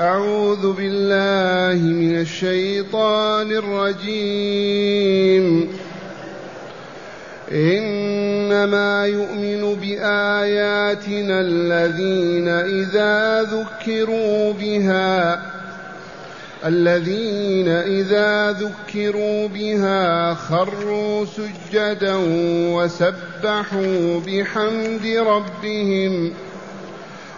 أعوذ بالله من الشيطان الرجيم. إنما يؤمن بآياتنا الذين إذا ذكروا بها الذين إذا ذكروا بها خروا سجدا وسبحوا بحمد ربهم.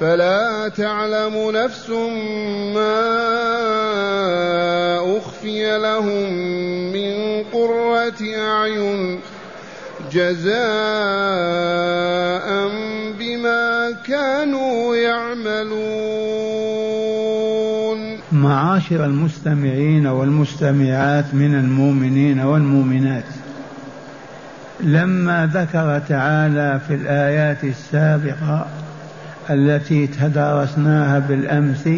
فلا تعلم نفس ما أخفي لهم من قرة أعين جزاء بما كانوا يعملون. معاشر المستمعين والمستمعات من المؤمنين والمؤمنات لما ذكر تعالى في الآيات السابقة التي تدارسناها بالأمس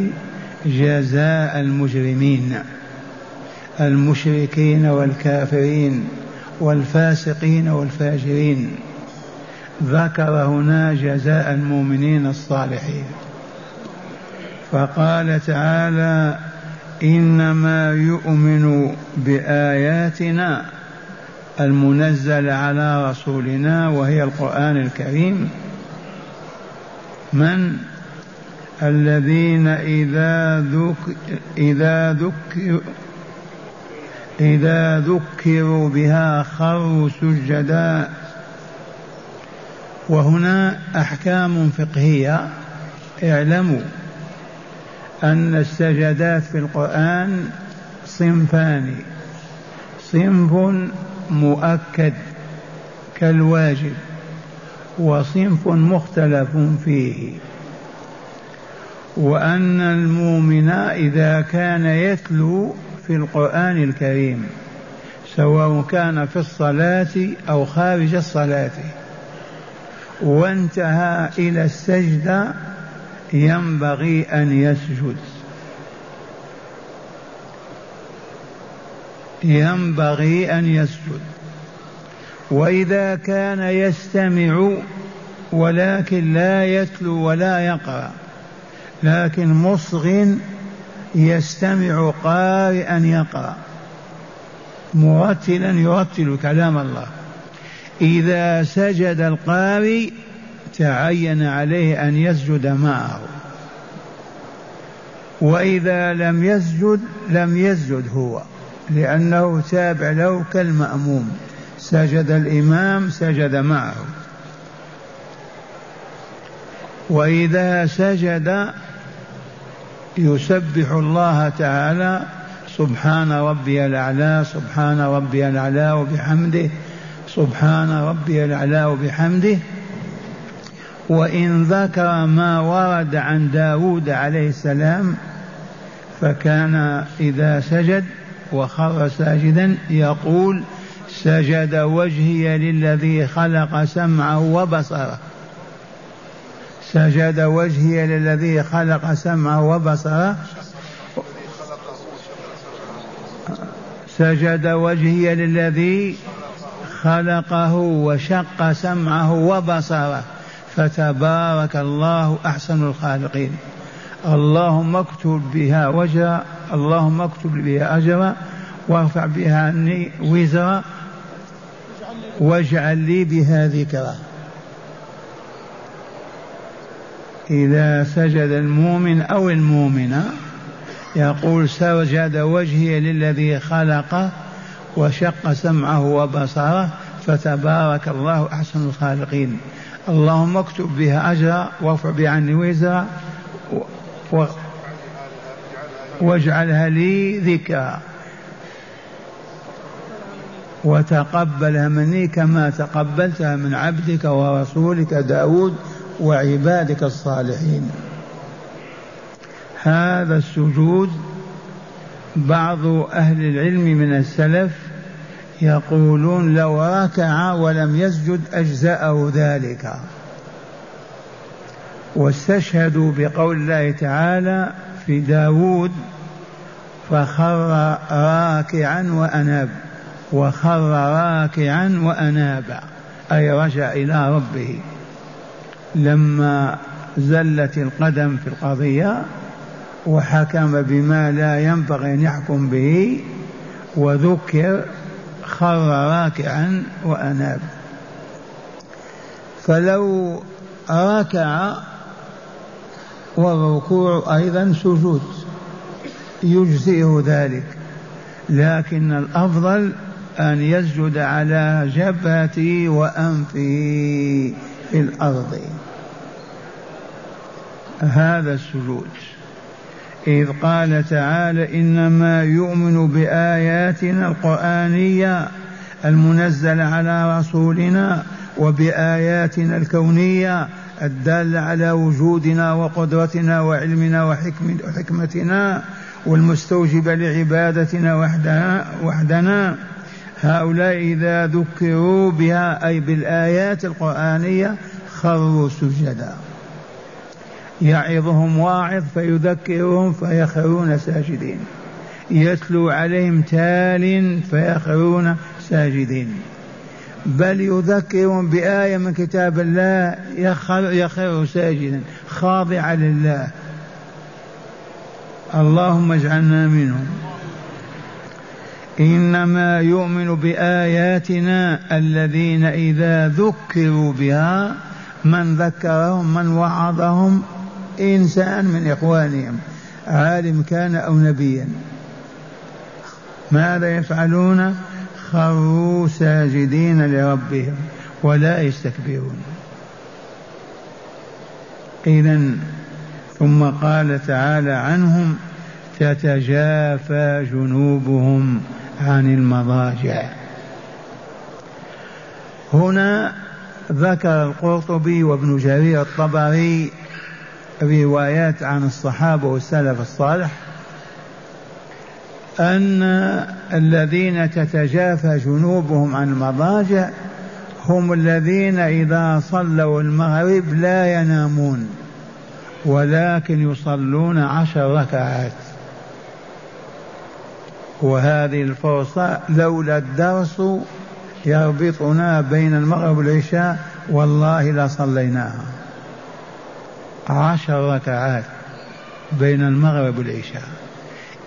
جزاء المجرمين المشركين والكافرين والفاسقين والفاجرين. ذكر هنا جزاء المؤمنين الصالحين. فقال تعالى إنما يؤمن بآياتنا المنزل على رسولنا وهي القرآن الكريم. من الذين إذا ذك إذا ذكروا إذا ذكروا بها خروا سجدا. وهنا أحكام فقهية. اعلموا أن السجدات في القرآن صنفان. صنف مؤكد كالواجب. وصنف مختلف فيه. وأن المؤمن إذا كان يتلو في القرآن الكريم سواء كان في الصلاة أو خارج الصلاة وانتهى إلى السجدة ينبغي أن يسجد. ينبغي أن يسجد. وإذا كان يستمع ولكن لا يتلو ولا يقرأ لكن مصغ يستمع قارئا يقرأ. مرتلا يرتل كلام الله. إذا سجد القارئ تعين عليه أن يسجد معه. وإذا لم يسجد لم يسجد هو لأنه تابع له كالمأموم. سجد الإمام سجد معه. وإذا سجد يسبح الله تعالى سبحان ربي الأعلى سبحان ربي الأعلى وبحمده سبحان ربي الأعلى وبحمده. وإن ذكر ما ورد عن داود عليه السلام فكان إذا سجد وخر ساجدا يقول سجد وجهي للذي خلق سمعه وبصره سجد وجهي للذي خلق سمعه وبصره سجد وجهي للذي خلقه وشق سمعه وبصره. فتبارك الله أحسن الخالقين. اللهم اكتب بها وجرا اللهم اكتب بها أجرا وارفع بها وزرا. واجعل لي بها ذكرا إذا سجد المؤمن أو المؤمنة يقول سجد وجهي للذي خلقه وشق سمعه وبصره فتبارك الله أحسن الخالقين. اللهم اكتب بها أجرا وارفع بها عني وزرا واجعلها لي ذكرا. وتقبلها مني كما تقبلتها من عبدك ورسولك داود وعبادك الصالحين. هذا السجود بعض أهل العلم من السلف يقولون لو ركع ولم يسجد أجزأه ذلك. واستشهدوا بقول الله تعالى في داود فخر راكعا وأناب. وخر راكعا وأناب. أي رجع إلى ربه. لما زلت القدم في القضية وحكم بما لا ينبغي أن يحكم به وذكر خر راكعا وأناب. فلو ركع والركوع أيضا سجود. يجزئه ذلك. لكن الأفضل أن يسجد على جبهته وأنفه في الأرض. هذا السجود. إذ قال تعالى إنما يؤمن بآياتنا القرآنية المنزلة على رسولنا وبآياتنا الكونية الدالة على وجودنا وقدرتنا وعلمنا وحكمتنا والمستوجبة لعبادتنا وحدنا, وحدنا. هؤلاء إذا ذكروا بها أي بالآيات القرآنية خروا سجدا. يعظهم واعظ فيذكرهم فيخرون ساجدين. يتلو عليهم تال فيخرون ساجدين. بل يذكرهم بآية من كتاب الله يخر, يخر ساجدا. خاضعا لله. اللهم اجعلنا منهم. إنما يؤمن بآياتنا الذين إذا ذكروا بها من ذكرهم من وعظهم إنسان من إخوانهم عالم كان أو نبيا. ماذا يفعلون؟ خروا ساجدين لربهم ولا يستكبرون. اذا ثم قال تعالى عنهم تتجافى جنوبهم. عن المضاجع. هنا ذكر القرطبي وابن جرير الطبري روايات عن الصحابة والسلف الصالح أن الذين تتجافى جنوبهم عن المضاجع هم الذين إذا صلوا المغرب لا ينامون ولكن يصلون عشر ركعات. وهذه الفرصة لولا الدرس يربطنا بين المغرب والعشاء والله لصليناها عشر ركعات بين المغرب والعشاء.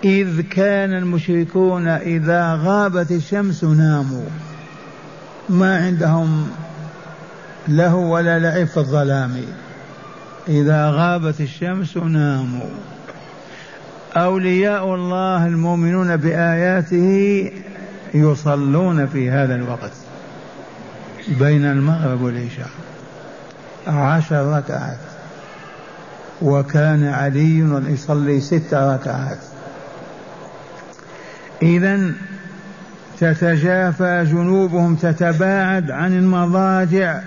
إذ كان المشركون إذا غابت الشمس ناموا. ما عندهم له ولا لعب في الظلام. إذا غابت الشمس ناموا. أولياء الله المؤمنون بآياته يصلون في هذا الوقت بين المغرب والعشاء. عشر ركعات. وكان علي يصلي ست ركعات. إذا تتجافى جنوبهم تتباعد عن المضاجع.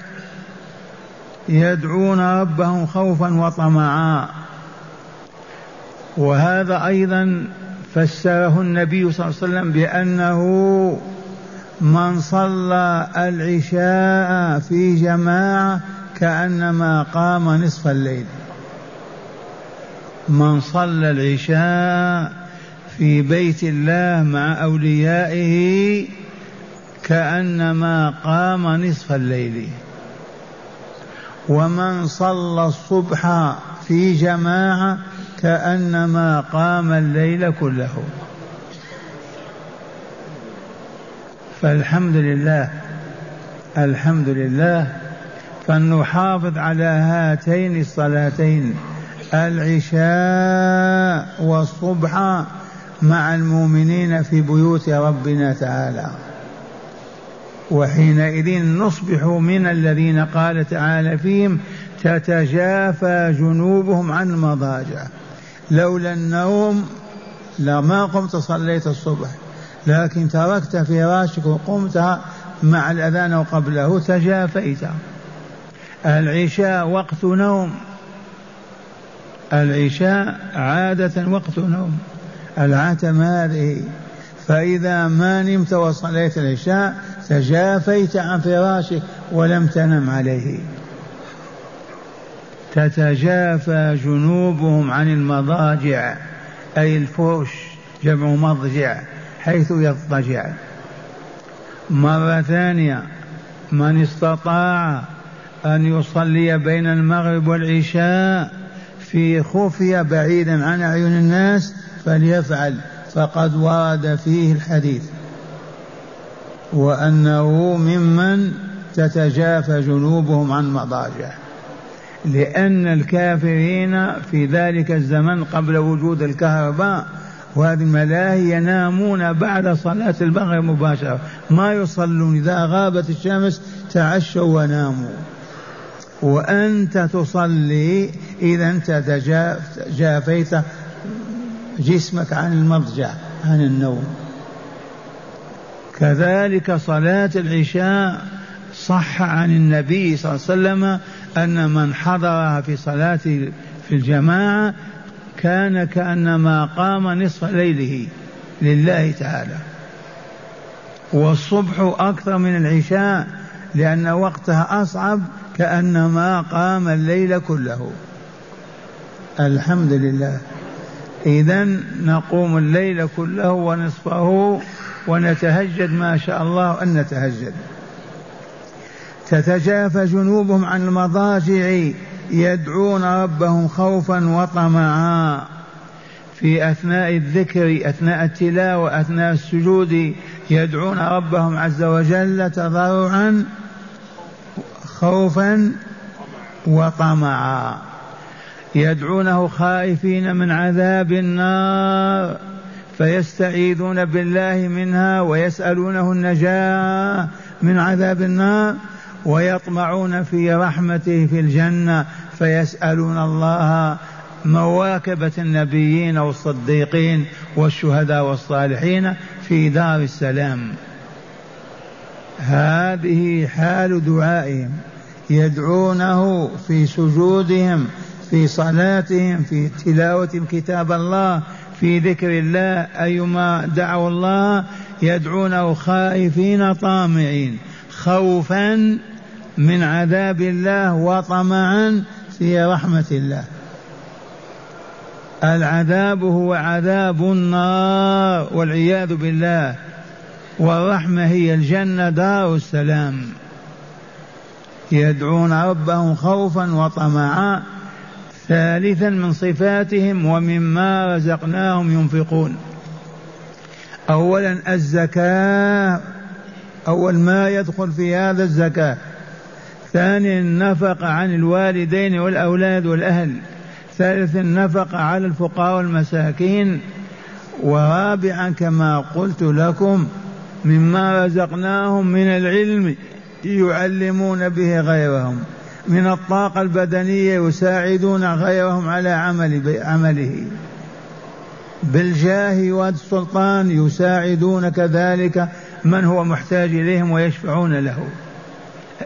يدعون ربهم خوفا وطمعا. وهذا أيضا فسره النبي صلى الله عليه وسلم بأنه من صلى العشاء في جماعة كأنما قام نصف الليل. من صلى العشاء في بيت الله مع أوليائه كأنما قام نصف الليل. ومن صلى الصبح في جماعة كأنما قام الليل كله. فالحمد لله الحمد لله. فلنحافظ على هاتين الصلاتين العشاء والصبح مع المؤمنين في بيوت ربنا تعالى. وحينئذ نصبح من الذين قال تعالى فيهم تتجافى جنوبهم عن المضاجع لولا النوم لما قمت صليت الصبح لكن تركت فراشك وقمت مع الأذان وقبله تجافيت. العشاء وقت نوم. العشاء عادة وقت نوم. العتم هذه. فإذا ما نمت وصليت العشاء تجافيت عن فراشك ولم تنم عليه. تتجافى جنوبهم عن المضاجع أي الفرش جمع مضجع حيث يضطجع. مرة ثانية من استطاع أن يصلي بين المغرب والعشاء في خفية بعيدا عن أعين الناس فليفعل فقد ورد فيه الحديث. وأنه ممن تتجافى جنوبهم عن مضاجع. لأن الكافرين في ذلك الزمن قبل وجود الكهرباء وهذه الملاهي ينامون بعد صلاة المغرب مباشرة. ما يصلون. إذا غابت الشمس تعشوا وناموا. وأنت تصلي. إذا أنت جافيت جسمك عن المضجع عن النوم. كذلك صلاة العشاء صح عن النبي صلى الله عليه وسلم أن من حضرها في صلاة في الجماعة كان كأنما قام نصف ليله لله تعالى. والصبح أكثر من العشاء لأن وقتها أصعب كأنما قام الليل كله. الحمد لله. إذا نقوم الليل كله ونصفه ونتهجد ما شاء الله أن نتهجد. تتجافى جنوبهم عن المضاجع يدعون ربهم خوفا وطمعا. في أثناء الذكر أثناء التلاوة أثناء السجود يدعون ربهم عز وجل تضرعا خوفا وطمعا. يدعونه خائفين من عذاب النار فيستعيذون بالله منها ويسألونه النجاة من عذاب النار. ويطمعون في رحمته في الجنة فيسألون الله مواكبة النبيين والصديقين والشهداء والصالحين في دار السلام. هذه حال دعائهم يدعونه في سجودهم في صلاتهم في تلاوة كتاب الله في ذكر الله. أيما دعوا الله يدعونه خائفين طامعين خوفا من عذاب الله وطمعا في رحمة الله. العذاب هو عذاب النار والعياذ بالله. والرحمة هي الجنة دار السلام. يدعون ربهم خوفا وطمعا ثالثا من صفاتهم ومما رزقناهم ينفقون. اولا الزكاة. أول ما يدخل في هذا الزكاة. ثانيا النفقه عن الوالدين والأولاد والأهل. ثالثا النفقه على الفقراء والمساكين. ورابعا كما قلت لكم مما رزقناهم من العلم يعلمون به غيرهم. من الطاقة البدنية يساعدون غيرهم على عمل عمله. بالجاه والسلطان يساعدون كذلك من هو محتاج إليهم ويشفعون له.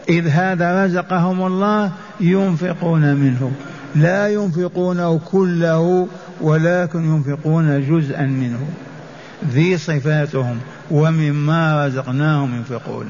إذ هذا رزقهم الله ينفقون منه. لا ينفقونه كله ولكن ينفقون جزءا منه. ذي صفاتهم ومما رزقناهم ينفقون.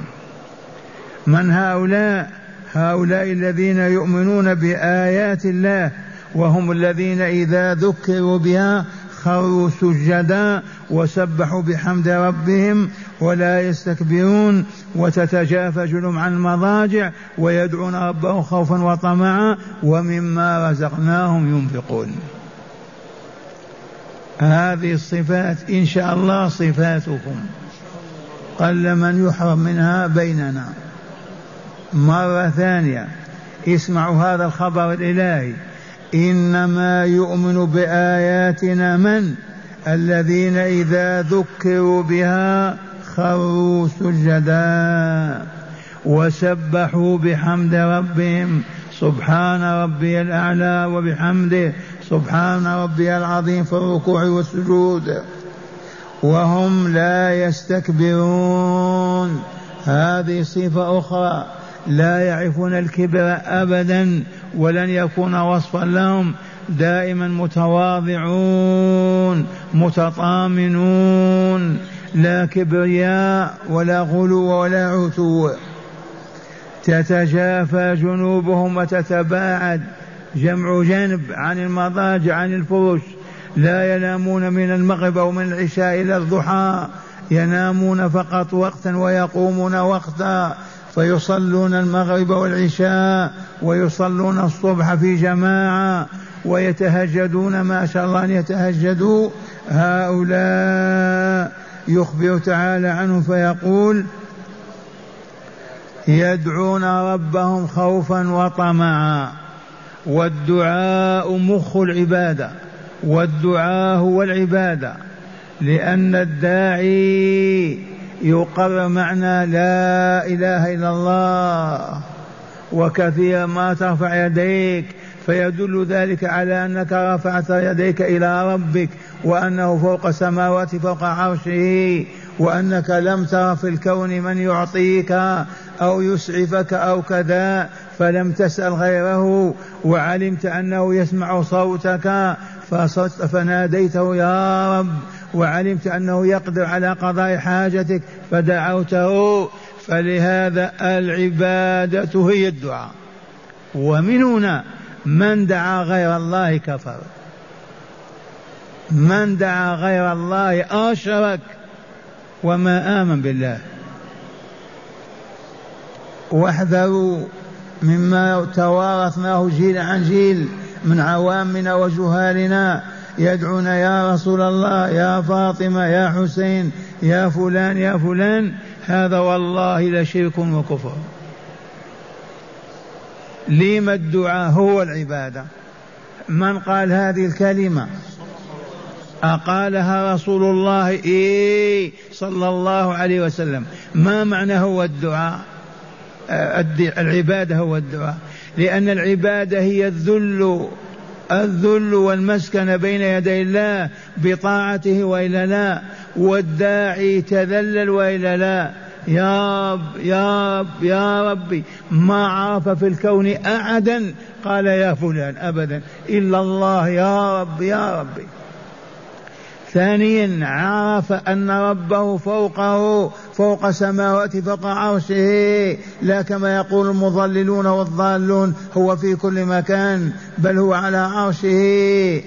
من هؤلاء؟ هؤلاء الذين يؤمنون بآيات الله وهم الذين إذا ذكروا بها خروا سجدا وسبحوا بحمد ربهم ولا يستكبرون وتتجافى جنوب عن المضاجع ويدعون ربهم خوفا وطمعا ومما رزقناهم ينفقون. هذه الصفات إن شاء الله صفاتكم. قل من يحرم منها بيننا. مرة ثانية. اسمعوا هذا الخبر الإلهي. إنما يؤمن بآياتنا من؟ الذين إذا ذكروا بها خروا سجدا وسبحوا بحمد ربهم. سبحان ربي الأعلى وبحمده. سبحان ربي العظيم في الركوع والسجود. وهم لا يستكبرون. هذه صفة أخرى. لا يعرفون الكبر أبدا ولن يكون وصفا لهم. دائما متواضعون متطامنون. لا كبرياء ولا غلو ولا عتو. تتجافى جنوبهم وتتباعد. جمع جنب عن المضاجع عن الفرش. لا ينامون من المغرب أو من العشاء إلى الضحى. ينامون فقط وقتا ويقومون وقتا. فيصلون المغرب والعشاء ويصلون الصبح في جماعة ويتهجدون ما شاء الله أن يتهجدوا. هؤلاء يخبر تعالى عنهم فيقول يدعون ربهم خوفا وطمعا والدعاء مخ العبادة والدعاء هو العبادة لأن الداعي يقر معنى لا إله إلا الله وكثيرا ما ترفع يديك فيدل ذلك على أنك رفعت يديك إلى ربك وأنه فوق سماوات فوق عرشه وأنك لم تر في الكون من يعطيك أو يسعفك أو كذا. فلم تسأل غيره وعلمت أنه يسمع صوتك فناديته يا رب! وعلمت أنه يقدر على قضاء حاجتك فدعوته فلهذا العبادة هي الدعاء. ومن هنا من دعا غير الله كفر. من دعا غير الله أشرك وما آمن بالله. واحذروا مما توارثناه جيل عن جيل من عوامنا وجهالنا يدعون يا رسول الله يا فاطمة يا حسين يا فلان يا فلان هذا والله لشرك وكفر. لما الدعاء هو العبادة؟ من قال هذه الكلمة؟ أقالها رسول الله إيه صلى الله عليه وسلم. ما معنى هو الدعاء؟ العبادة هو الدعاء. لأن العبادة هي الذل الذل والمسكن بين يدي الله بطاعته وإلا لا والداعي تذلل وإلا لا. يا رب يا رب يا ربي ما عرف في الكون أحدا قال يا فلان أبدا. إلا الله يا رب يا ربي. ثانيا عرف أن ربه فوقه فوق سماوات فوق عرشه. لا كما يقول المضللون والضالون هو في كل مكان بل هو على عرشه.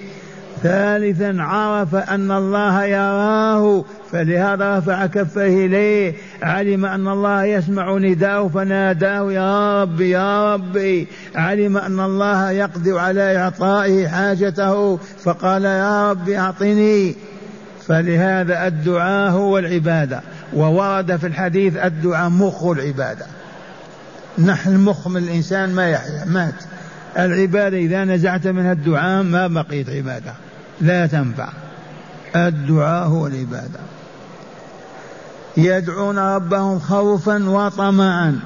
ثالثا عرف أن الله يراه فلهذا رفع كفيه إليه. علم أن الله يسمع نداءه فناداه يا ربي يا ربي علم أن الله يقدر على إعطائه حاجته فقال يا ربي أعطني. فلهذا الدعاء هو العبادة. وورد في الحديث الدعاء مخ العبادة. نحن المخ من الإنسان ما يحيا مات. العبادة إذا نزعت منها الدعاء ما بقيت عبادة. لا تنفع. الدعاء هو العبادة. يدعون ربهم خوفا وطمعا.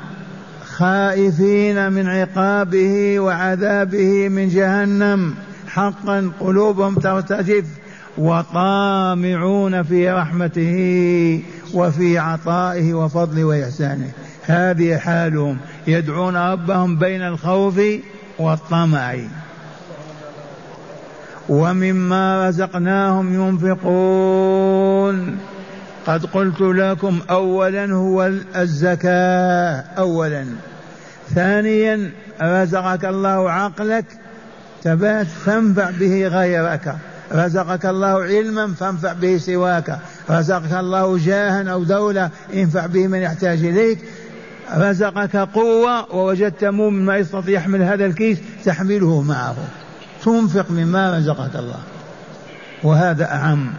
خائفين من عقابه وعذابه من جهنم. حقا قلوبهم ترتجف. وطامعون في رحمته وفي عطائه وفضله وإحسانه. هذه حالهم. يدعون ربهم بين الخوف والطمع. ومما رزقناهم ينفقون. قد قلت لكم اولا هو الزكاة اولا. ثانيا رزقك الله عقلك تبات فانفع به غيرك. رزقك الله علما فانفع به سواك. رزقك الله جاها أو دولة انفع به من يحتاج إليك. رزقك قوة ووجدت مؤمن ما يستطيع يحمل هذا الكيس تحمله معه. تنفق مما رزقك الله. وهذا أعم.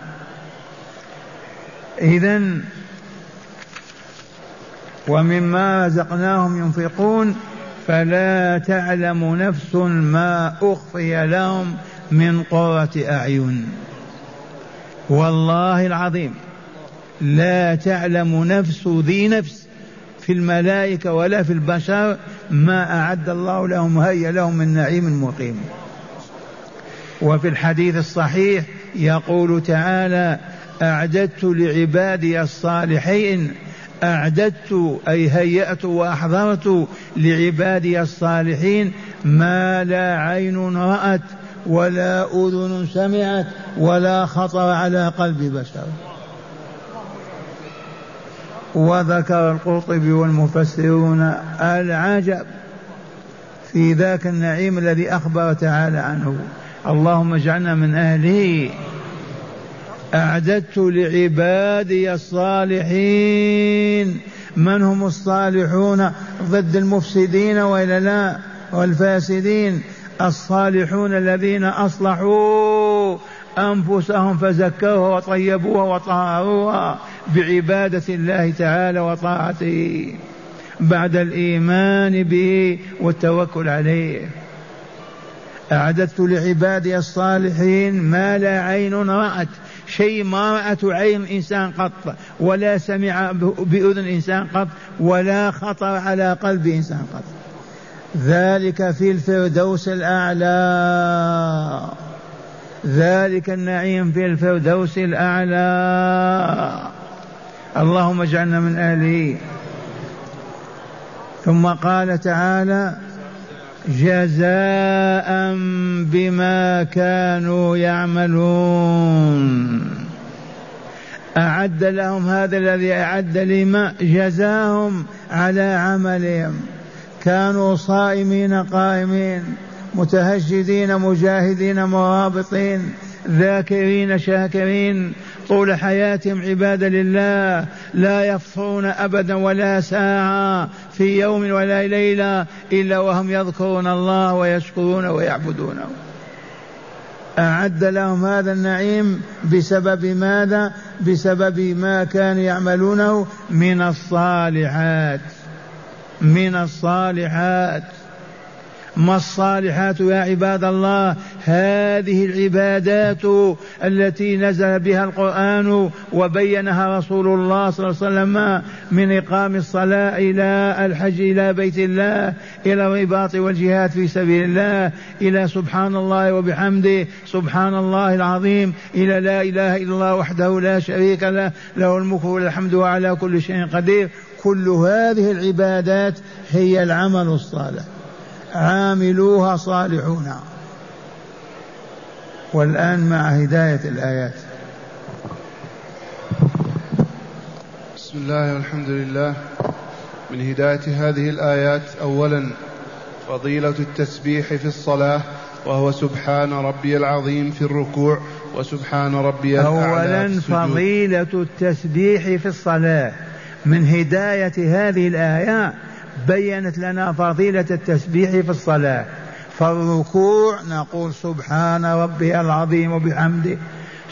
إذا ومما رزقناهم ينفقون فلا تعلم نفس ما أخفي لهم من قرة أعين. والله العظيم لا تعلم نفس ذي نفس في الملائكة ولا في البشر ما أعد الله لهم هيا لهم من نعيم مقيم. وفي الحديث الصحيح يقول تعالى أعددت لعبادي الصالحين أعددت أي هيأت وأحضرت لعبادي الصالحين ما لا عين رأت ولا أذن سمعت ولا خطر على قلب بشر. وذكر القرطبي والمفسرون العجب في ذاك النعيم الذي أخبر تعالى عنه. اللهم اجعلنا من أهله. أعددت لعبادي الصالحين. من هم الصالحون؟ ضد المفسدين وإلا لا؟ والفاسدين. الصالحون الذين أصلحوا أنفسهم فزكوها وطيبوها وطهروها بعبادة الله تعالى وطاعته بعد الإيمان به والتوكل عليه. أعددت لعبادي الصالحين ما لا عين رأت شيء ما رأته عين إنسان قط ولا سمع بأذن إنسان قط ولا خطر على قلب إنسان قط. ذلك في الفردوس الأعلى. ذلك النعيم في الفردوس الأعلى. اللهم اجعلنا من أهله. ثم قال تعالى جزاء بما كانوا يعملون. أعد لهم هذا الذي أعد لما جزاهم على عملهم. كانوا صائمين قائمين متهجدين مجاهدين مرابطين ذاكرين شاكرين طول حياتهم عبادة لله لا يفطرون أبدا ولا ساعة في يوم ولا ليلة إلا وهم يذكرون الله ويشكرون ويعبدونه أعد لهم هذا النعيم بسبب ماذا؟ بسبب ما كانوا يعملونه من الصالحات من الصالحات. ما الصالحات يا عباد الله؟ هذه العبادات التي نزل بها القرآن وبينها رسول الله صلى الله عليه وسلم من إقام الصلاة إلى الحج إلى بيت الله إلى الرباط والجهاد في سبيل الله إلى سبحان الله وبحمده سبحان الله العظيم إلى لا إله إلا الله وحده لا شريك له له الملك والحمد وعلى كل شيء قدير. كل هذه العبادات هي العمل الصالح. عاملوها صالحون. والآن مع هداية الآيات. بسم الله والحمد لله. من هداية هذه الآيات أولا فضيلة التسبيح في الصلاة وهو سبحان ربي العظيم في الركوع وسبحان ربي الأعلى أولا فضيلة التسبيح في الصلاة. من هداية هذه الآية بينت لنا فضيلة التسبيح في الصلاة. فالركوع نقول سبحان ربي العظيم بحمده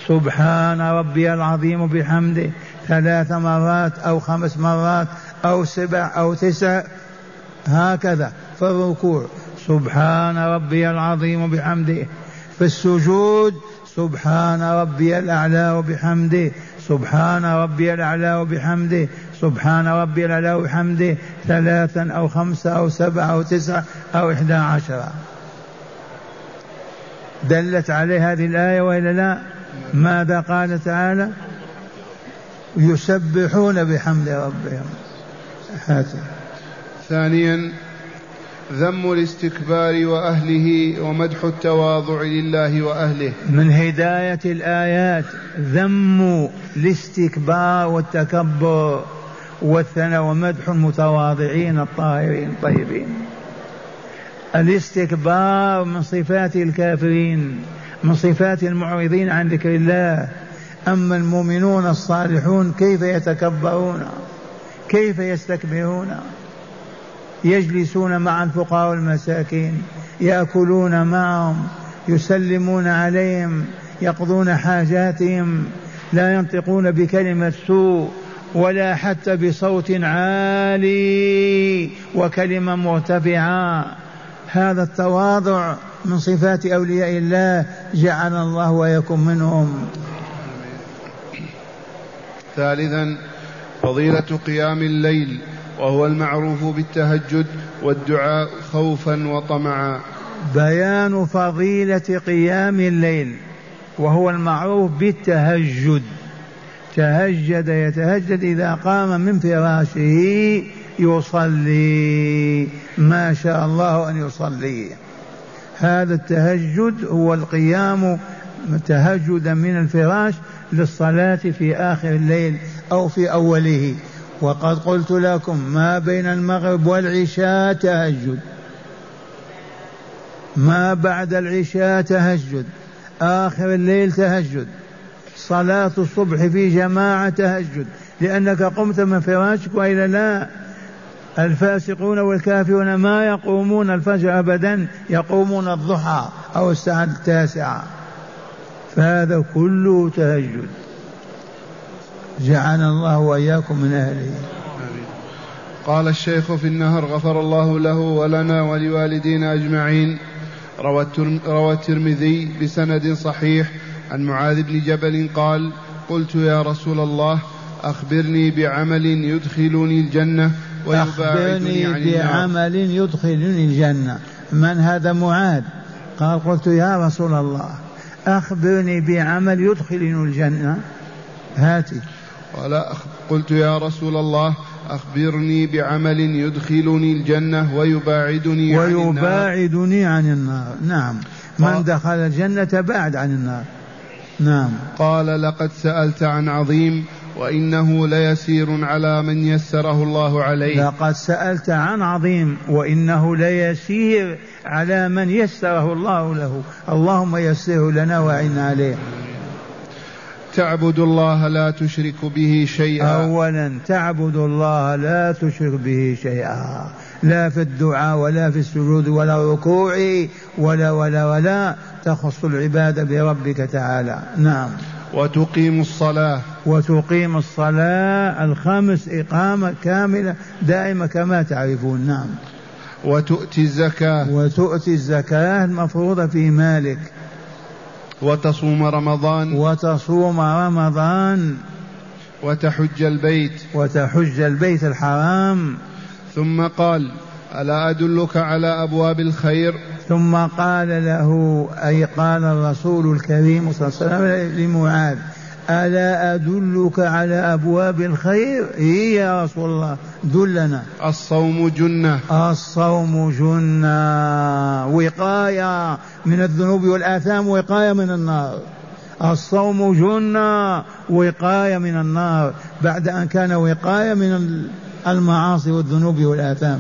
سبحان ربي العظيم بحمده ثلاث مرات أو خمس مرات أو سبع أو تسع هكذا في الركوع. سبحان ربي العظيم بحمده في السجود سبحان ربي الأعلى وبحمده. سبحان ربي الأعلى وبحمده. سبحان ربي الأعلى وبحمده ثلاثا أو خمسة أو سبعة أو تسعة أو إحدى عشرة دلت عليه هذه الآية وإلا لا؟ ماذا قال تعالى؟ يسبحون بحمد ربهم. هاتف. ثانيا ذم الاستكبار وأهله ومدح التواضع لله وأهله. من هداية الآيات ذم الاستكبار والتكبر. والثناء ومدح المتواضعين الطاهرين الطيبين. الاستكبار من صفات الكافرين من صفات المعرضين عن ذكر الله. أما المؤمنون الصالحون كيف يتكبرون؟ كيف يستكبرون؟ يجلسون مع الفقراء والمساكين يأكلون معهم يسلمون عليهم يقضون حاجاتهم لا ينطقون بكلمة سوء. ولا حتى بصوت عالي وكلمة مرتفعه هذا التواضع من صفات أولياء الله جعلنا الله ويكن منهم. ثالثا فضيلة قيام الليل وهو المعروف بالتهجد والدعاء خوفا وطمعا. بيان فضيلة قيام الليل وهو المعروف بالتهجد. تهجد يتهجد إذا قام من فراشه يصلي. ما شاء الله أن يصلي. هذا التهجد هو القيام تهجدا من الفراش للصلاة في آخر الليل أو في أوله. وقد قلت لكم ما بين المغرب والعشاء تهجد. ما بعد العشاء تهجد. آخر الليل تهجد. صلاة الصبح في جماعة تهجد لأنك قمت من فراشك وإلا لا. الفاسقون والكافرون ما يقومون الفجر أبدا يقومون الضحى أو الساعة التاسعة. فهذا كله تهجد. جعلنا الله وإياكم من أهله. قال الشيخ في النهر غفر الله له ولنا ولوالدينا أجمعين. روى الترمذي بسند صحيح عن معاذ بن جبل قال قلت يا رسول الله أخبرني بعمل يدخلني الجنة ويباعدني عن بعمل يدخلني الجنة. من هذا معاذ؟ قال قلت يا رسول الله أخبرني بعمل يدخلني الجنة. هاتي. قال قلت يا رسول الله أخبرني بعمل يدخلني الجنة ويباعدني عن النار. ويباعدني عن النار. نعم. من دخل الجنة بعد عن النار. نعم. قال لقد سألت عن عظيم وإنه ليسير على من يسره الله عليه. لقد سألت عن عظيم وإنه ليسير على من يسره الله له. اللهم يسره لنا وعنا عليه. تعبد الله لا تشرك به شيئا. أولا تعبد الله لا تشرك به شيئا. لا في الدعاء ولا في السجود ولا الركوع ولا ولا ولا. تخص العبادة بربك تعالى. نعم. وتقيم الصلاة. وتقيم الصلاة الخمس إقامة كاملة دائمة كما تعرفون. نعم. وتؤتي الزكاة. وتؤتي الزكاة المفروضة في مالك. وتصوم رمضان. وتصوم رمضان. وتحج البيت. وتحج البيت الحرام. ثم قال ألا أدلك على أبواب الخير؟ ثم قال له أي قال الرسول الكريم صلى الله عليه وسلم لمعاذ ألا أدلك على أبواب الخير؟ إيه يا رسول الله دلنا. الصوم جنة. الصوم جنة. وقاية من الذنوب والآثام وقاية من النار. الصوم جنة وقاية من النار. بعد أن كان وقاية من المعاصي والذنوب والآثام.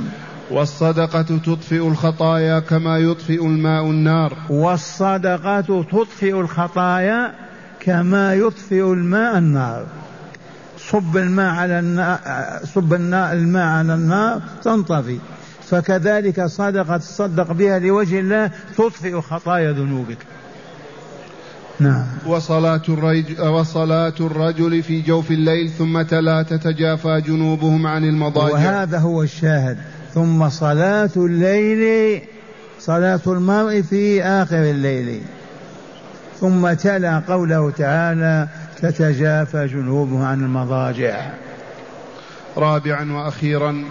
والصدقة تطفئ الخطايا كما يطفئ الماء النار. والصدقة تطفئ الخطايا كما يطفئ الماء النار. صب الماء على النار صب الماء على النار تنطفي. فكذلك صدقة تصدق بها لوجه الله تطفئ خطايا ذنوبك. نعم. وصلاة الرجل, وصلاة الرجل في جوف الليل ثم تلا تتجافى جنوبهم عن المضاجع. وهذا هو الشاهد. ثم صلاة الليل صلاة المرء في آخر الليل. ثم تلا قوله تعالى تتجافى جنوبه عن المضاجع. رابعا وأخيرا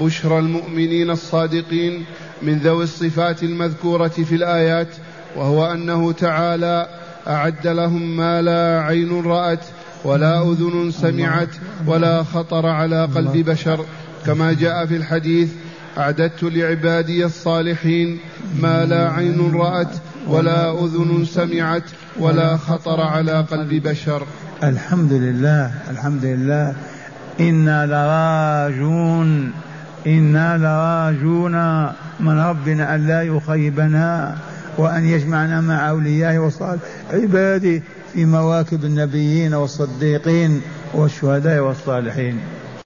بشرى المؤمنين الصادقين من ذوي الصفات المذكورة في الآيات وهو أنه تعالى أعد لهم ما لا عين رأت ولا أذن سمعت ولا خطر على قلب بشر كما جاء في الحديث أعددت لعبادي الصالحين ما لا عين رأت ولا أذن سمعت ولا خطر على قلب بشر. الحمد لله الحمد لله. إنا لراجون إنا لراجون. من ربنا أن لا يخيبنا وأن يجمعنا مع أوليائه وصالح. عباده في مواكب النبيين والصديقين والشهداء والصالحين.